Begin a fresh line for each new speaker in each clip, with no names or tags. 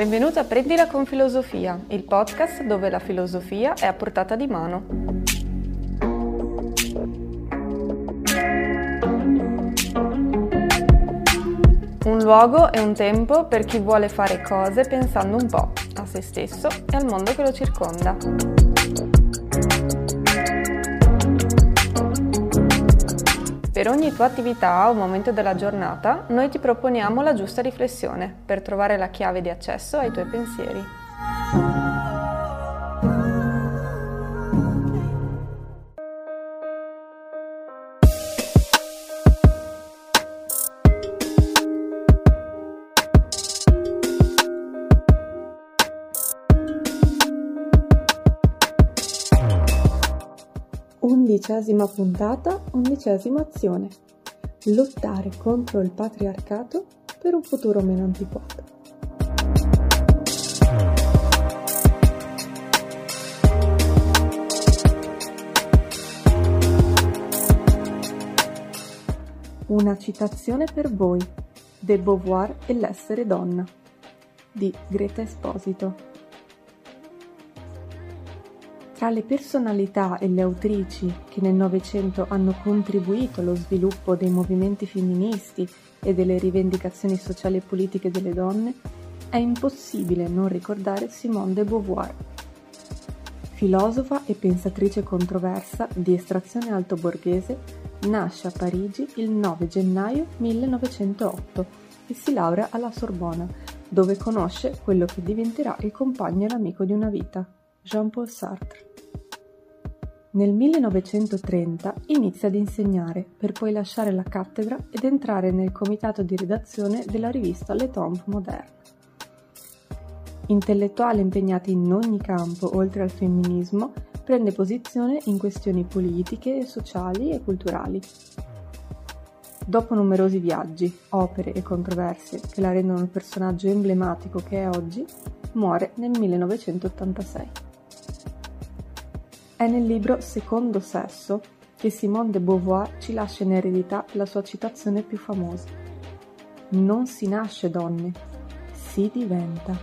Benvenuto a Prendila con Filosofia, il podcast dove la filosofia è a portata di mano. Un luogo e un tempo per chi vuole fare cose pensando un po' a se stesso e al mondo che lo circonda. Per ogni tua attività o momento della giornata, noi ti proponiamo la giusta riflessione per trovare la chiave di accesso ai tuoi pensieri.
Undicesima puntata, undicesima azione. Lottare contro il patriarcato per un futuro meno antiquato. Una citazione per voi, De Beauvoir e l'essere donna, di Greta Esposito. Tra le personalità e le autrici che nel Novecento hanno contribuito allo sviluppo dei movimenti femministi e delle rivendicazioni sociali e politiche delle donne, è impossibile non ricordare Simone de Beauvoir. Filosofa e pensatrice controversa di estrazione altoborghese, nasce a Parigi il 9 gennaio 1908 e si laurea alla Sorbona, dove conosce quello che diventerà il compagno e l'amico di una vita, Jean-Paul Sartre. Nel 1930 inizia ad insegnare, per poi lasciare la cattedra ed entrare nel comitato di redazione della rivista Le Temps Moderne. Intellettuale impegnata in ogni campo oltre al femminismo, prende posizione in questioni politiche, sociali e culturali. Dopo numerosi viaggi, opere e controversie che la rendono il personaggio emblematico che è oggi, muore nel 1986. È nel libro Secondo sesso che Simone de Beauvoir ci lascia in eredità la sua citazione più famosa. Non si nasce donne, si diventa.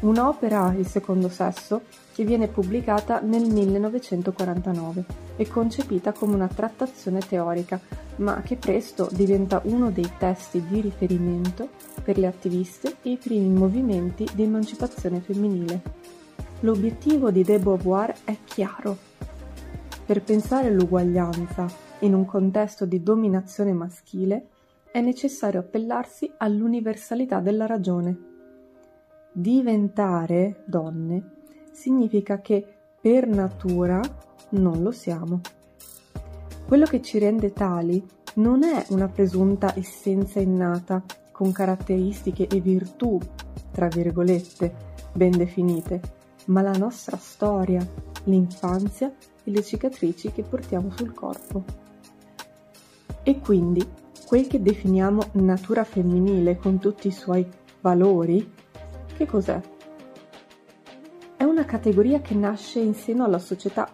Un'opera, Il secondo sesso, che viene pubblicata nel 1949 e concepita come una trattazione teorica, ma che presto diventa uno dei testi di riferimento per le attiviste e i primi movimenti di emancipazione femminile. L'obiettivo di De Beauvoir è chiaro. Per pensare all'uguaglianza in un contesto di dominazione maschile è necessario appellarsi all'universalità della ragione. Diventare donne significa che per natura non lo siamo. Quello che ci rende tali non è una presunta essenza innata con caratteristiche e virtù, tra virgolette, ben definite, ma la nostra storia, l'infanzia e le cicatrici che portiamo sul corpo. E quindi quel che definiamo natura femminile con tutti i suoi valori, che cos'è? È una categoria che nasce in seno alla società,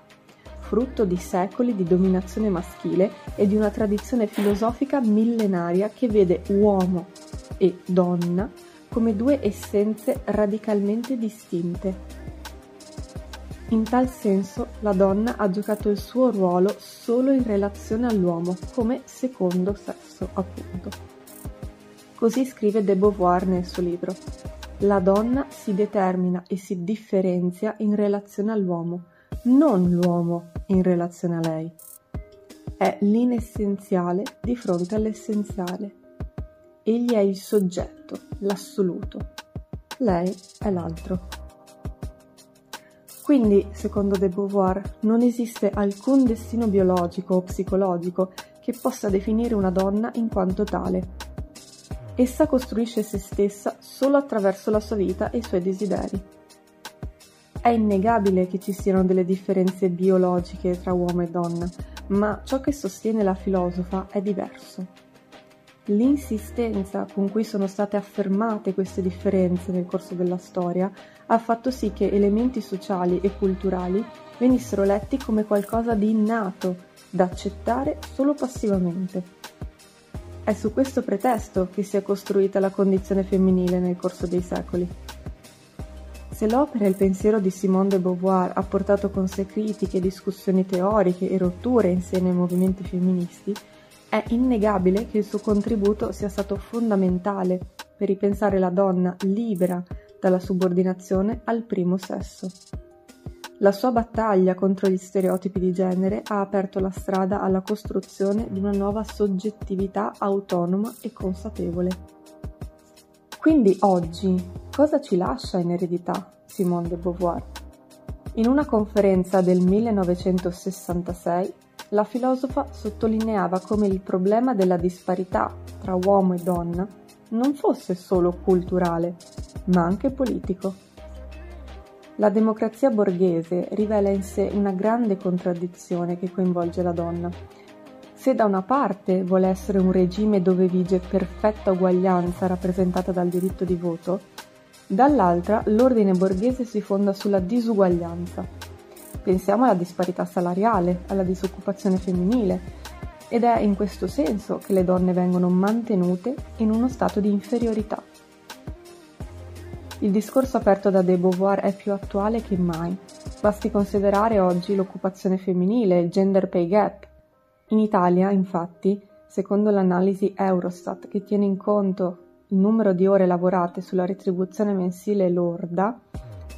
frutto di secoli di dominazione maschile e di una tradizione filosofica millenaria che vede uomo e donna come due essenze radicalmente distinte in tal senso la donna ha giocato il suo ruolo solo in relazione all'uomo, come secondo sesso, appunto. Così scrive de Beauvoir nel suo libro. La donna si determina e si differenzia in relazione all'uomo, non l'uomo in relazione a lei. È l'inessenziale di fronte all'essenziale. Egli è il soggetto, l'assoluto. Lei è l'altro. Quindi, secondo de Beauvoir, non esiste alcun destino biologico o psicologico che possa definire una donna in quanto tale. Essa costruisce se stessa solo attraverso la sua vita e i suoi desideri. È innegabile che ci siano delle differenze biologiche tra uomo e donna, ma ciò che sostiene la filosofa è diverso. L'insistenza con cui sono state affermate queste differenze nel corso della storia ha fatto sì che elementi sociali e culturali venissero letti come qualcosa di innato, da accettare solo passivamente. È su questo pretesto che si è costruita la condizione femminile nel corso dei secoli. Se l'opera e il pensiero di Simone de Beauvoir ha portato con sé critiche, discussioni teoriche e rotture in seno ai movimenti femministi, è innegabile che il suo contributo sia stato fondamentale per ripensare la donna libera dalla subordinazione al primo sesso. La sua battaglia contro gli stereotipi di genere ha aperto la strada alla costruzione di una nuova soggettività autonoma e consapevole. Quindi oggi cosa ci lascia in eredità Simone de Beauvoir? In una conferenza del 1966 la filosofa sottolineava come il problema della disparità tra uomo e donna non fosse solo culturale, ma anche politico. La democrazia borghese rivela in sé una grande contraddizione che coinvolge la donna. Se da una parte vuole essere un regime dove vige perfetta uguaglianza rappresentata dal diritto di voto, dall'altra l'ordine borghese si fonda sulla disuguaglianza. Pensiamo alla disparità salariale, alla disoccupazione femminile, ed è in questo senso che le donne vengono mantenute in uno stato di inferiorità. Il discorso aperto da De Beauvoir è più attuale che mai. Basti considerare oggi l'occupazione femminile, il gender pay gap. In Italia, infatti, secondo l'analisi Eurostat che tiene in conto il numero di ore lavorate sulla retribuzione mensile lorda,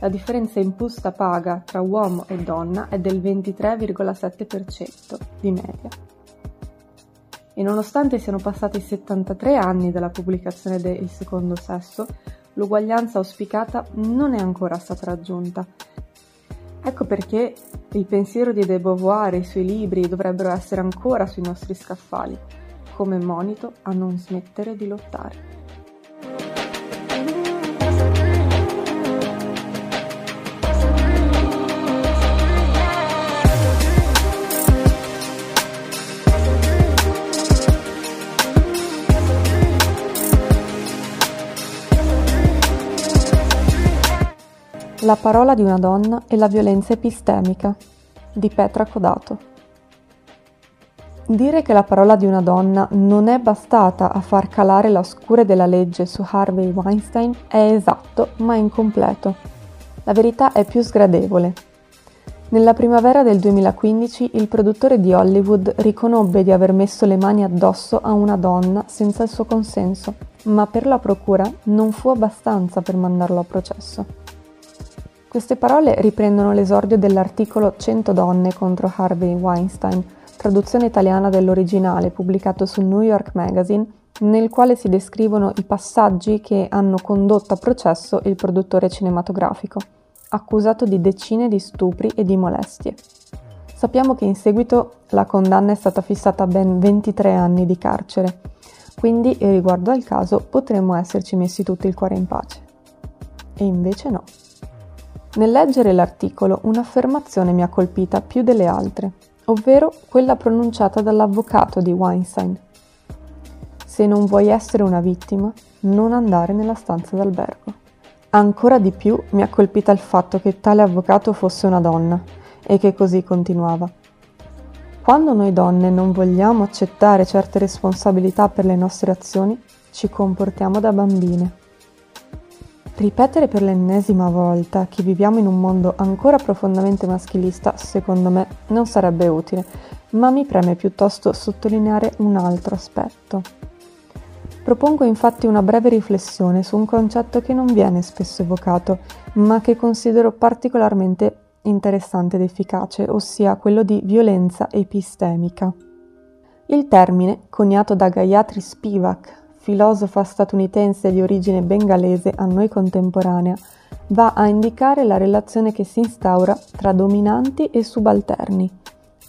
la differenza in busta paga tra uomo e donna è del 23,7% di media. E nonostante siano passati 73 anni dalla pubblicazione de Il secondo sesso, l'uguaglianza auspicata non è ancora stata raggiunta. Ecco perché il pensiero di De Beauvoir e i suoi libri dovrebbero essere ancora sui nostri scaffali, come monito a non smettere di lottare.
La parola di una donna e la violenza epistemica di Petra Codato. Dire che la parola di una donna non è bastata a far calare la scure della legge su Harvey Weinstein è esatto, ma incompleto. La verità è più sgradevole. Nella primavera del 2015 il produttore di Hollywood riconobbe di aver messo le mani addosso a una donna senza il suo consenso, ma per la procura non fu abbastanza per mandarlo a processo. Queste parole riprendono l'esordio dell'articolo 100 donne contro Harvey Weinstein, traduzione italiana dell'originale pubblicato su New York Magazine, nel quale si descrivono i passaggi che hanno condotto a processo il produttore cinematografico, accusato di decine di stupri e di molestie. Sappiamo che in seguito la condanna è stata fissata a ben 23 anni di carcere, quindi riguardo al caso potremmo esserci messi tutti il cuore in pace. E invece no. Nel leggere l'articolo un'affermazione mi ha colpita più delle altre, ovvero quella pronunciata dall'avvocato di Weinstein. Se non vuoi essere una vittima, non andare nella stanza d'albergo. Ancora di più mi ha colpita il fatto che tale avvocato fosse una donna e che così continuava. Quando noi donne non vogliamo accettare certe responsabilità per le nostre azioni, ci comportiamo da bambine. Ripetere per l'ennesima volta che viviamo in un mondo ancora profondamente maschilista, secondo me, non sarebbe utile, ma mi preme piuttosto sottolineare un altro aspetto. Propongo infatti una breve riflessione su un concetto che non viene spesso evocato, ma che considero particolarmente interessante ed efficace, ossia quello di violenza epistemica. Il termine, coniato da Gayatri Spivak filosofa statunitense di origine bengalese a noi contemporanea, va a indicare la relazione che si instaura tra dominanti e subalterni,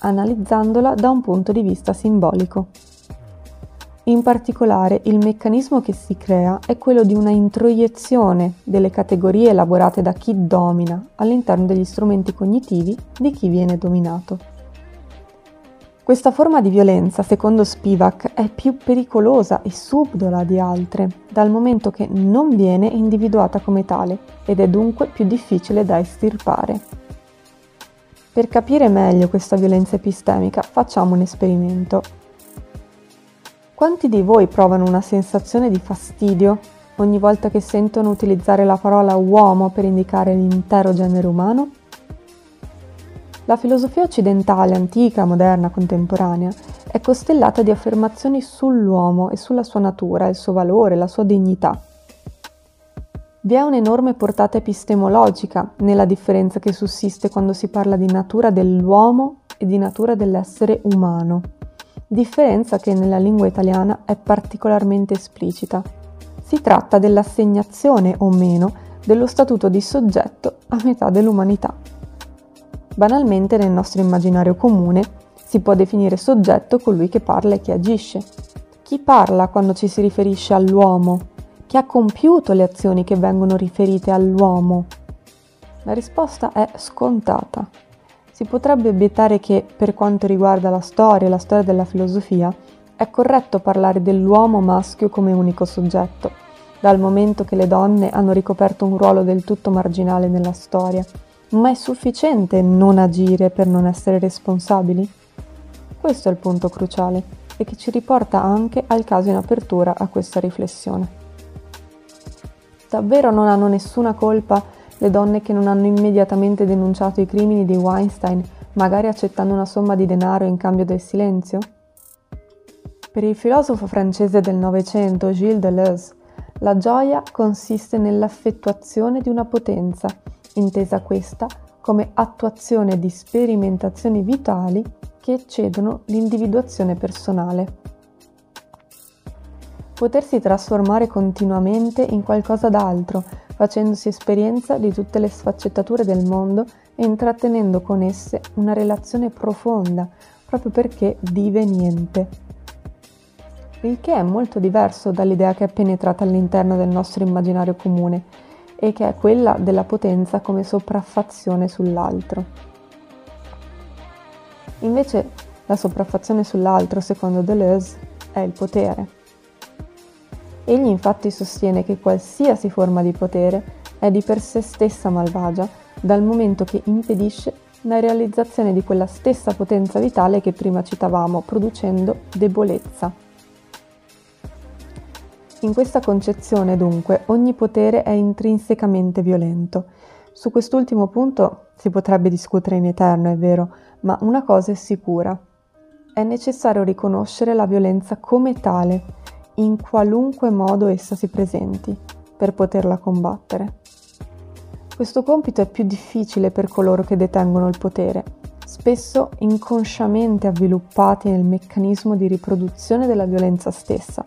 analizzandola da un punto di vista simbolico. In particolare, il meccanismo che si crea è quello di una introiezione delle categorie elaborate da chi domina all'interno degli strumenti cognitivi di chi viene dominato. Questa forma di violenza, secondo Spivak, è più pericolosa e subdola di altre, dal momento che non viene individuata come tale ed è dunque più difficile da estirpare. Per capire meglio questa violenza epistemica facciamo un esperimento. Quanti di voi provano una sensazione di fastidio ogni volta che sentono utilizzare la parola uomo per indicare l'intero genere umano? La filosofia occidentale, antica, moderna, contemporanea, è costellata di affermazioni sull'uomo e sulla sua natura, il suo valore, la sua dignità. Vi è un'enorme portata epistemologica nella differenza che sussiste quando si parla di natura dell'uomo e di natura dell'essere umano, differenza che nella lingua italiana è particolarmente esplicita. Si tratta dell'assegnazione o meno dello statuto di soggetto a metà dell'umanità. Banalmente nel nostro immaginario comune si può definire soggetto colui che parla e che agisce. Chi parla quando ci si riferisce all'uomo chi ha compiuto le azioni che vengono riferite all'uomo? La risposta è scontata. Si potrebbe obiettare che, per quanto riguarda la storia e la storia della filosofia, è corretto parlare dell'uomo maschio come unico soggetto, dal momento che le donne hanno ricoperto un ruolo del tutto marginale nella storia. Ma è sufficiente non agire per non essere responsabili? Questo è il punto cruciale e che ci riporta anche al caso in apertura a questa riflessione. Davvero non hanno nessuna colpa le donne che non hanno immediatamente denunciato i crimini di Weinstein, magari accettando una somma di denaro in cambio del silenzio? Per il filosofo francese del Novecento Gilles Deleuze, la gioia consiste nell'affettuazione di una potenza, intesa questa come attuazione di sperimentazioni vitali che eccedono l'individuazione personale potersi trasformare continuamente in qualcosa d'altro, facendosi esperienza di tutte le sfaccettature del mondo e intrattenendo con esse una relazione profonda, proprio perché diveniente. Il che è molto diverso dall'idea che è penetrata all'interno del nostro immaginario comune e che è quella della potenza come sopraffazione sull'altro. Invece la sopraffazione sull'altro, secondo Deleuze, è il potere. Egli infatti sostiene che qualsiasi forma di potere è di per sé stessa malvagia, dal momento che impedisce la realizzazione di quella stessa potenza vitale che prima citavamo, producendo debolezza. In questa concezione, dunque, ogni potere è intrinsecamente violento. Su quest'ultimo punto si potrebbe discutere in eterno, è vero, ma una cosa è sicura. È necessario riconoscere la violenza come tale in qualunque modo essa si presenti, per poterla combattere. Questo compito è più difficile per coloro che detengono il potere, spesso inconsciamente avviluppati nel meccanismo di riproduzione della violenza stessa,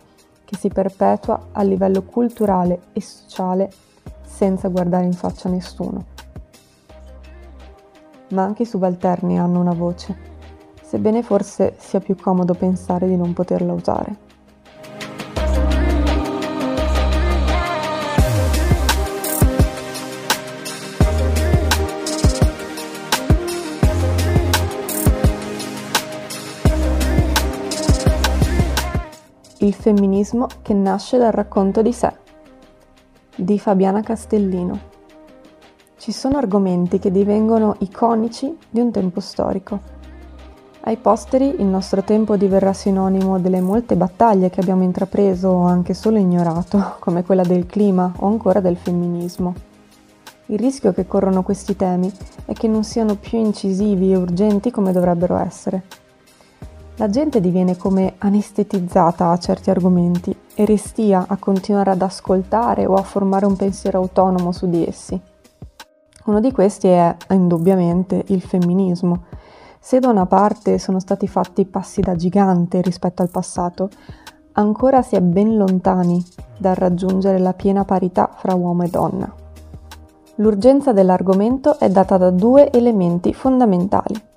che si perpetua a livello culturale e sociale senza guardare in faccia nessuno. Ma anche i subalterni hanno una voce, sebbene forse sia più comodo pensare di non poterla usare. Il femminismo che nasce dal racconto di sé di Fabiana Castellino. Ci sono argomenti che divengono iconici di un tempo storico. Ai posteri il nostro tempo diverrà sinonimo delle molte battaglie che abbiamo intrapreso o anche solo ignorato, come quella del clima o ancora del femminismo. Il rischio che corrono questi temi è che non siano più incisivi e urgenti come dovrebbero essere la gente diviene come anestetizzata a certi argomenti e restia a continuare ad ascoltare o a formare un pensiero autonomo su di essi. Uno di questi è indubbiamente il femminismo. Se da una parte sono stati fatti passi da gigante rispetto al passato, ancora si è ben lontani dal raggiungere la piena parità fra uomo e donna. L'urgenza dell'argomento è data da due elementi fondamentali.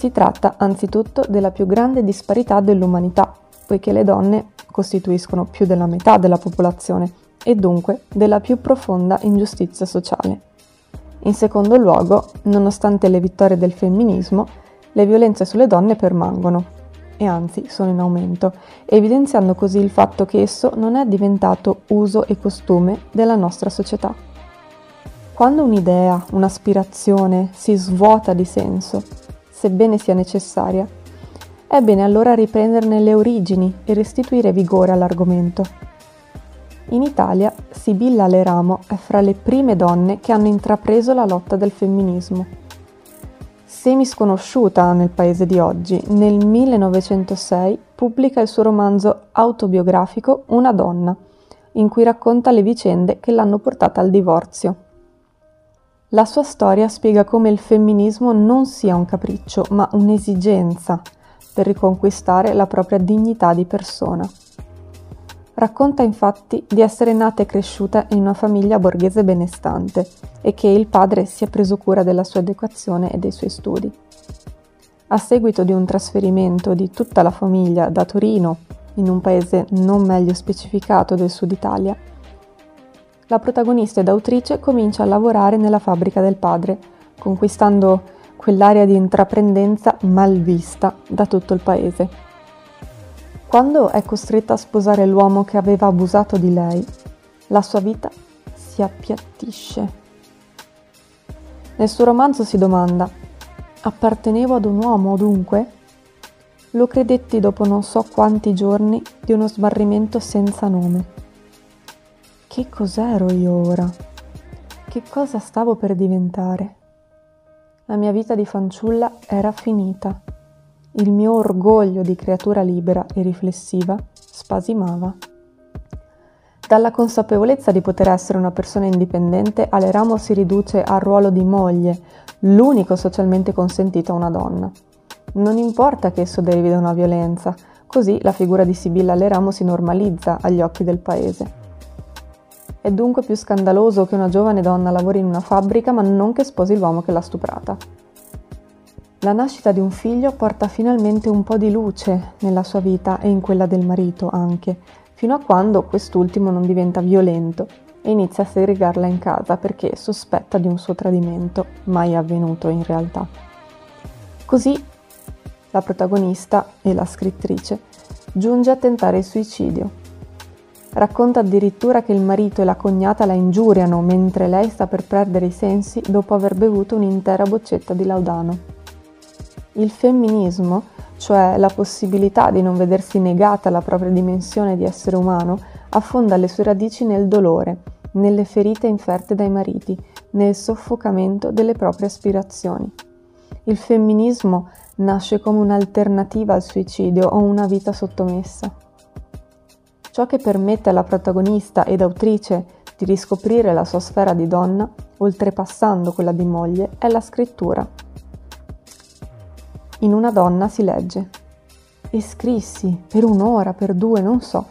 Si tratta anzitutto della più grande disparità dell'umanità, poiché le donne costituiscono più della metà della popolazione e dunque della più profonda ingiustizia sociale. In secondo luogo, nonostante le vittorie del femminismo, le violenze sulle donne permangono e anzi sono in aumento, evidenziando così il fatto che esso non è diventato uso e costume della nostra società. Quando un'idea, un'aspirazione si svuota di senso sebbene sia necessaria, è bene allora riprenderne le origini e restituire vigore all'argomento. In Italia Sibilla Leramo è fra le prime donne che hanno intrapreso la lotta del femminismo. Semi sconosciuta nel paese di oggi, nel 1906 pubblica il suo romanzo autobiografico Una donna, in cui racconta le vicende che l'hanno portata al divorzio. La sua storia spiega come il femminismo non sia un capriccio, ma un'esigenza per riconquistare la propria dignità di persona. Racconta infatti di essere nata e cresciuta in una famiglia borghese benestante e che il padre si è preso cura della sua educazione e dei suoi studi. A seguito di un trasferimento di tutta la famiglia da Torino, in un paese non meglio specificato del sud Italia, la protagonista ed autrice comincia a lavorare nella fabbrica del padre, conquistando quell'area di intraprendenza mal vista da tutto il paese. Quando è costretta a sposare l'uomo che aveva abusato di lei, la sua vita si appiattisce. Nel suo romanzo si domanda, appartenevo ad un uomo dunque? Lo credetti dopo non so quanti giorni di uno smarrimento senza nome. Che cos'ero io ora? Che cosa stavo per diventare? La mia vita di fanciulla era finita. Il mio orgoglio di creatura libera e riflessiva spasimava. Dalla consapevolezza di poter essere una persona indipendente, Aleramo si riduce al ruolo di moglie, l'unico socialmente consentito a una donna. Non importa che esso derivi da una violenza, così la figura di Sibilla Aleramo si normalizza agli occhi del paese. È dunque più scandaloso che una giovane donna lavori in una fabbrica ma non che sposi l'uomo che l'ha stuprata. La nascita di un figlio porta finalmente un po' di luce nella sua vita e in quella del marito anche, fino a quando quest'ultimo non diventa violento e inizia a segregarla in casa perché sospetta di un suo tradimento, mai avvenuto in realtà. Così la protagonista e la scrittrice giunge a tentare il suicidio Racconta addirittura che il marito e la cognata la ingiuriano mentre lei sta per perdere i sensi dopo aver bevuto un'intera boccetta di laudano. Il femminismo, cioè la possibilità di non vedersi negata la propria dimensione di essere umano, affonda le sue radici nel dolore, nelle ferite inferte dai mariti, nel soffocamento delle proprie aspirazioni. Il femminismo nasce come un'alternativa al suicidio o una vita sottomessa. Ciò che permette alla protagonista ed autrice di riscoprire la sua sfera di donna, oltrepassando quella di moglie, è la scrittura. In una donna si legge. E scrissi, per un'ora, per due, non so.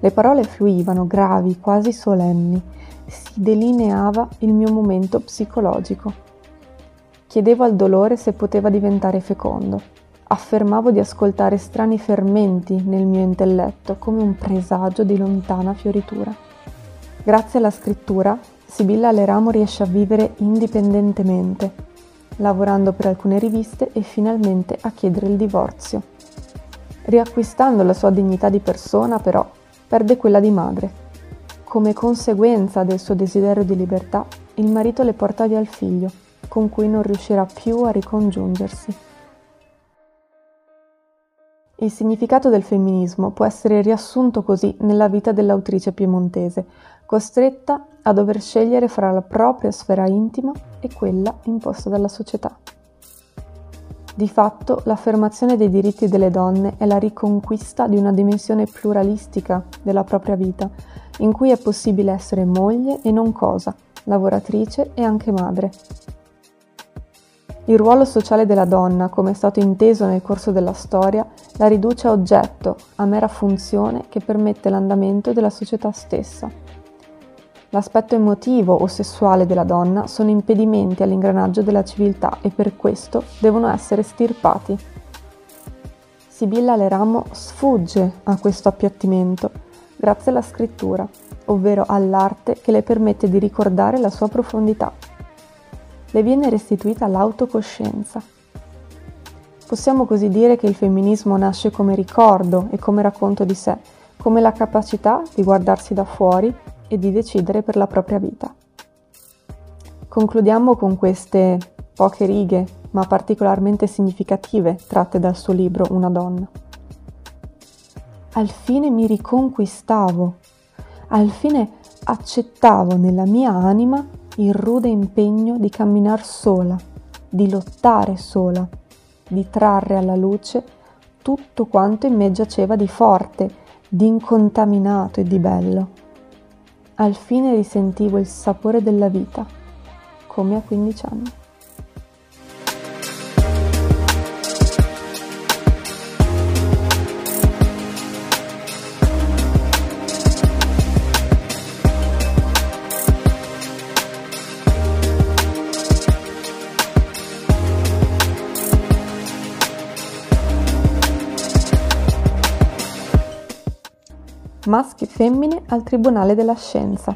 Le parole fluivano, gravi, quasi solenni. Si delineava il mio momento psicologico. Chiedevo al dolore se poteva diventare fecondo affermavo di ascoltare strani fermenti nel mio intelletto come un presagio di lontana fioritura. Grazie alla scrittura, Sibilla Leramo riesce a vivere indipendentemente, lavorando per alcune riviste e finalmente a chiedere il divorzio. Riacquistando la sua dignità di persona, però, perde quella di madre. Come conseguenza del suo desiderio di libertà, il marito le porta via il figlio, con cui non riuscirà più a ricongiungersi. Il significato del femminismo può essere riassunto così nella vita dell'autrice piemontese, costretta a dover scegliere fra la propria sfera intima e quella imposta dalla società. Di fatto, l'affermazione dei diritti delle donne è la riconquista di una dimensione pluralistica della propria vita, in cui è possibile essere moglie e non cosa, lavoratrice e anche madre, il ruolo sociale della donna, come è stato inteso nel corso della storia, la riduce a oggetto, a mera funzione che permette l'andamento della società stessa. L'aspetto emotivo o sessuale della donna sono impedimenti all'ingranaggio della civiltà e per questo devono essere stirpati. Sibilla Leramo sfugge a questo appiattimento grazie alla scrittura, ovvero all'arte che le permette di ricordare la sua profondità le viene restituita l'autocoscienza. Possiamo così dire che il femminismo nasce come ricordo e come racconto di sé, come la capacità di guardarsi da fuori e di decidere per la propria vita. Concludiamo con queste poche righe, ma particolarmente significative, tratte dal suo libro Una donna. Al fine mi riconquistavo, al fine accettavo nella mia anima il rude impegno di camminar sola, di lottare sola, di trarre alla luce tutto quanto in me giaceva di forte, di incontaminato e di bello. Al fine risentivo il sapore della vita, come a 15 anni. Maschi e femmine al Tribunale della Scienza.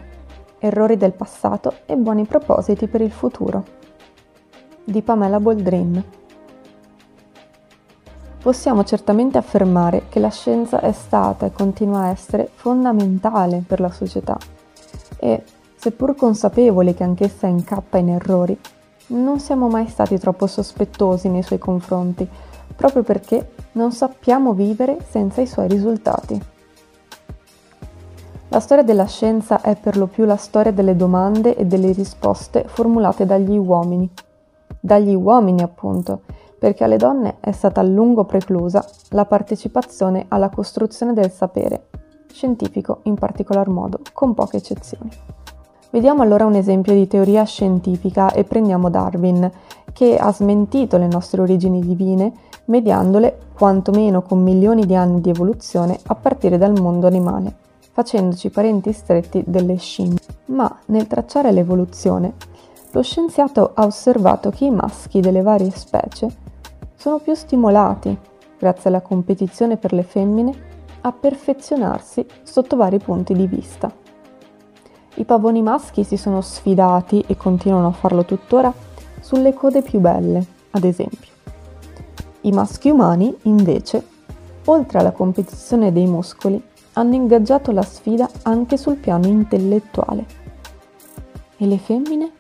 Errori del passato e buoni propositi per il futuro. Di Pamela Boldrin. Possiamo certamente affermare che la scienza è stata e continua a essere fondamentale per la società e, seppur consapevoli che anch'essa incappa in errori, non siamo mai stati troppo sospettosi nei suoi confronti, proprio perché non sappiamo vivere senza i suoi risultati. La storia della scienza è per lo più la storia delle domande e delle risposte formulate dagli uomini. Dagli uomini, appunto, perché alle donne è stata a lungo preclusa la partecipazione alla costruzione del sapere, scientifico in particolar modo, con poche eccezioni. Vediamo allora un esempio di teoria scientifica e prendiamo Darwin, che ha smentito le nostre origini divine, mediandole quantomeno con milioni di anni di evoluzione a partire dal mondo animale facendoci parenti stretti delle scimmie. Ma nel tracciare l'evoluzione, lo scienziato ha osservato che i maschi delle varie specie sono più stimolati, grazie alla competizione per le femmine, a perfezionarsi sotto vari punti di vista. I pavoni maschi si sono sfidati e continuano a farlo tuttora sulle code più belle, ad esempio. I maschi umani, invece, oltre alla competizione dei muscoli, hanno ingaggiato la sfida anche sul piano intellettuale. E le femmine?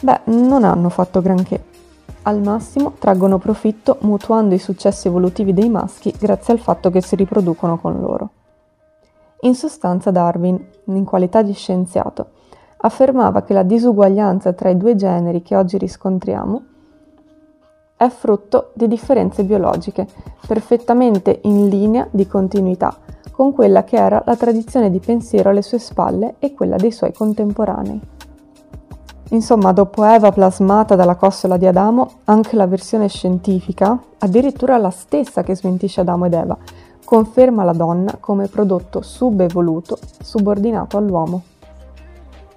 Beh, non hanno fatto granché. Al massimo traggono profitto mutuando i successi evolutivi dei maschi grazie al fatto che si riproducono con loro. In sostanza Darwin, in qualità di scienziato, affermava che la disuguaglianza tra i due generi che oggi riscontriamo è frutto di differenze biologiche perfettamente in linea di continuità con quella che era la tradizione di pensiero alle sue spalle e quella dei suoi contemporanei. Insomma, dopo Eva plasmata dalla costola di Adamo, anche la versione scientifica, addirittura la stessa che smentisce Adamo ed Eva, conferma la donna come prodotto subevoluto subordinato all'uomo.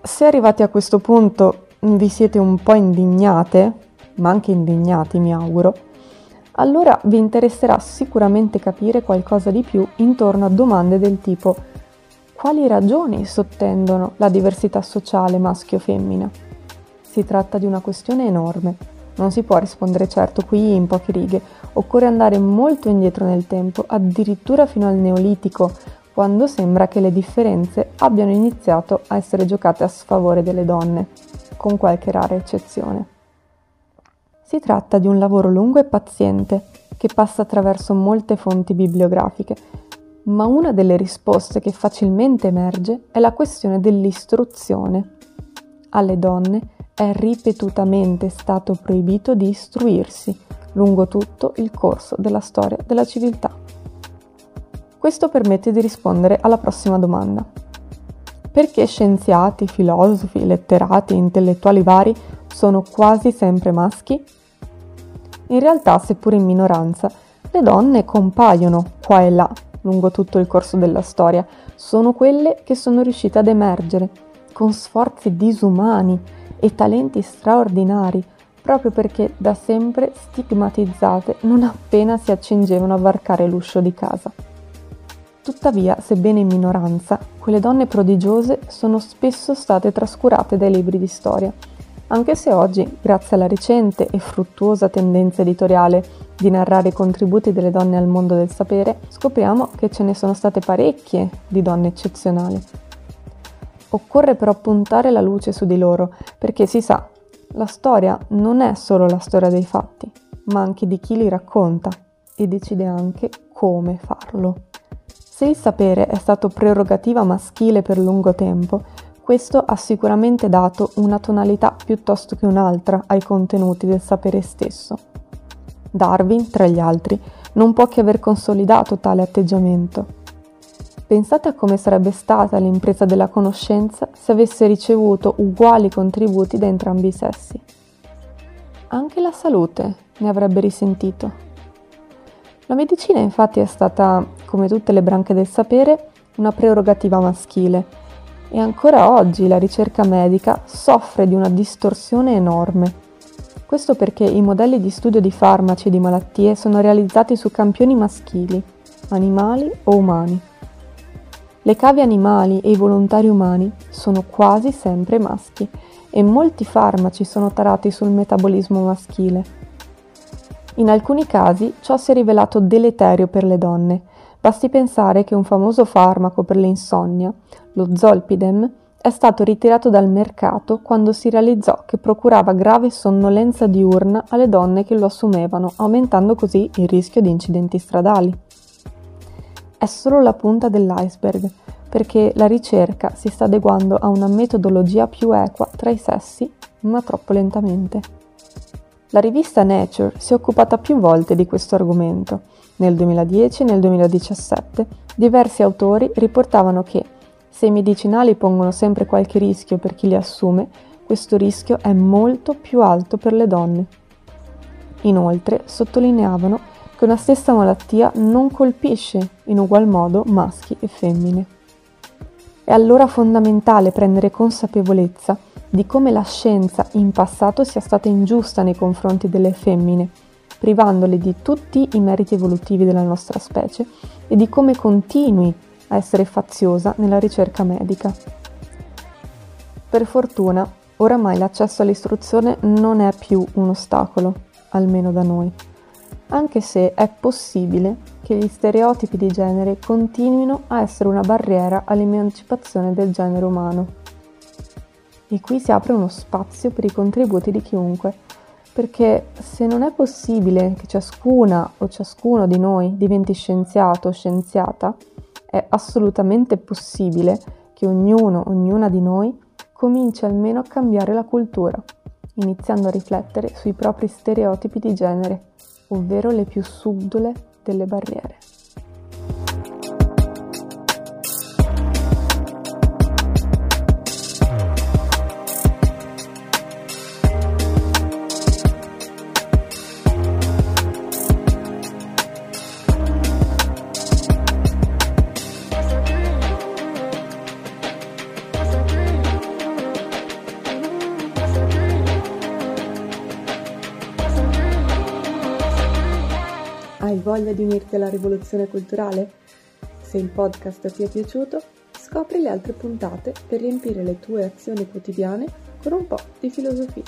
Se arrivati a questo punto vi siete un po' indignate, ma anche indignati mi auguro, allora vi interesserà sicuramente capire qualcosa di più intorno a domande del tipo quali ragioni sottendono la diversità sociale maschio-femmina? Si tratta di una questione enorme. Non si può rispondere certo qui in poche righe, occorre andare molto indietro nel tempo, addirittura fino al Neolitico, quando sembra che le differenze abbiano iniziato a essere giocate a sfavore delle donne, con qualche rara eccezione. Si tratta di un lavoro lungo e paziente che passa attraverso molte fonti bibliografiche, ma una delle risposte che facilmente emerge è la questione dell'istruzione. Alle donne è ripetutamente stato proibito di istruirsi lungo tutto il corso della storia della civiltà. Questo permette di rispondere alla prossima domanda. Perché scienziati, filosofi, letterati, intellettuali vari sono quasi sempre maschi? In realtà, seppur in minoranza, le donne compaiono qua e là lungo tutto il corso della storia, sono quelle che sono riuscite ad emergere con sforzi disumani e talenti straordinari, proprio perché da sempre stigmatizzate non appena si accingevano a varcare l'uscio di casa. Tuttavia, sebbene in minoranza, quelle donne prodigiose sono spesso state trascurate dai libri di storia anche se oggi, grazie alla recente e fruttuosa tendenza editoriale di narrare i contributi delle donne al mondo del sapere, scopriamo che ce ne sono state parecchie di donne eccezionali. Occorre però puntare la luce su di loro, perché si sa, la storia non è solo la storia dei fatti, ma anche di chi li racconta e decide anche come farlo. Se il sapere è stato prerogativa maschile per lungo tempo, questo ha sicuramente dato una tonalità piuttosto che un'altra ai contenuti del sapere stesso. Darwin, tra gli altri, non può che aver consolidato tale atteggiamento. Pensate a come sarebbe stata l'impresa della conoscenza se avesse ricevuto uguali contributi da entrambi i sessi. Anche la salute ne avrebbe risentito. La medicina infatti è stata, come tutte le branche del sapere, una prerogativa maschile e ancora oggi la ricerca medica soffre di una distorsione enorme. Questo perché i modelli di studio di farmaci e di malattie sono realizzati su campioni maschili, animali o umani. Le cave animali e i volontari umani sono quasi sempre maschi e molti farmaci sono tarati sul metabolismo maschile. In alcuni casi ciò si è rivelato deleterio per le donne. Basti pensare che un famoso farmaco per l'insonnia, lo Zolpidem, è stato ritirato dal mercato quando si realizzò che procurava grave sonnolenza diurna alle donne che lo assumevano, aumentando così il rischio di incidenti stradali è solo la punta dell'iceberg, perché la ricerca si sta adeguando a una metodologia più equa tra i sessi, ma troppo lentamente. La rivista Nature si è occupata più volte di questo argomento. Nel 2010 e nel 2017 diversi autori riportavano che se i medicinali pongono sempre qualche rischio per chi li assume, questo rischio è molto più alto per le donne. Inoltre sottolineavano che una stessa malattia non colpisce in ugual modo maschi e femmine. È allora fondamentale prendere consapevolezza di come la scienza in passato sia stata ingiusta nei confronti delle femmine, privandole di tutti i meriti evolutivi della nostra specie e di come continui a essere faziosa nella ricerca medica. Per fortuna, oramai l'accesso all'istruzione non è più un ostacolo, almeno da noi anche se è possibile che gli stereotipi di genere continuino a essere una barriera all'emancipazione del genere umano. E qui si apre uno spazio per i contributi di chiunque, perché se non è possibile che ciascuna o ciascuno di noi diventi scienziato o scienziata, è assolutamente possibile che ognuno, ognuna di noi cominci almeno a cambiare la cultura, iniziando a riflettere sui propri stereotipi di genere ovvero le più subdole delle barriere. Di unirti alla rivoluzione culturale? Se il podcast ti è piaciuto, scopri le altre puntate per riempire le tue azioni quotidiane con un po' di filosofia.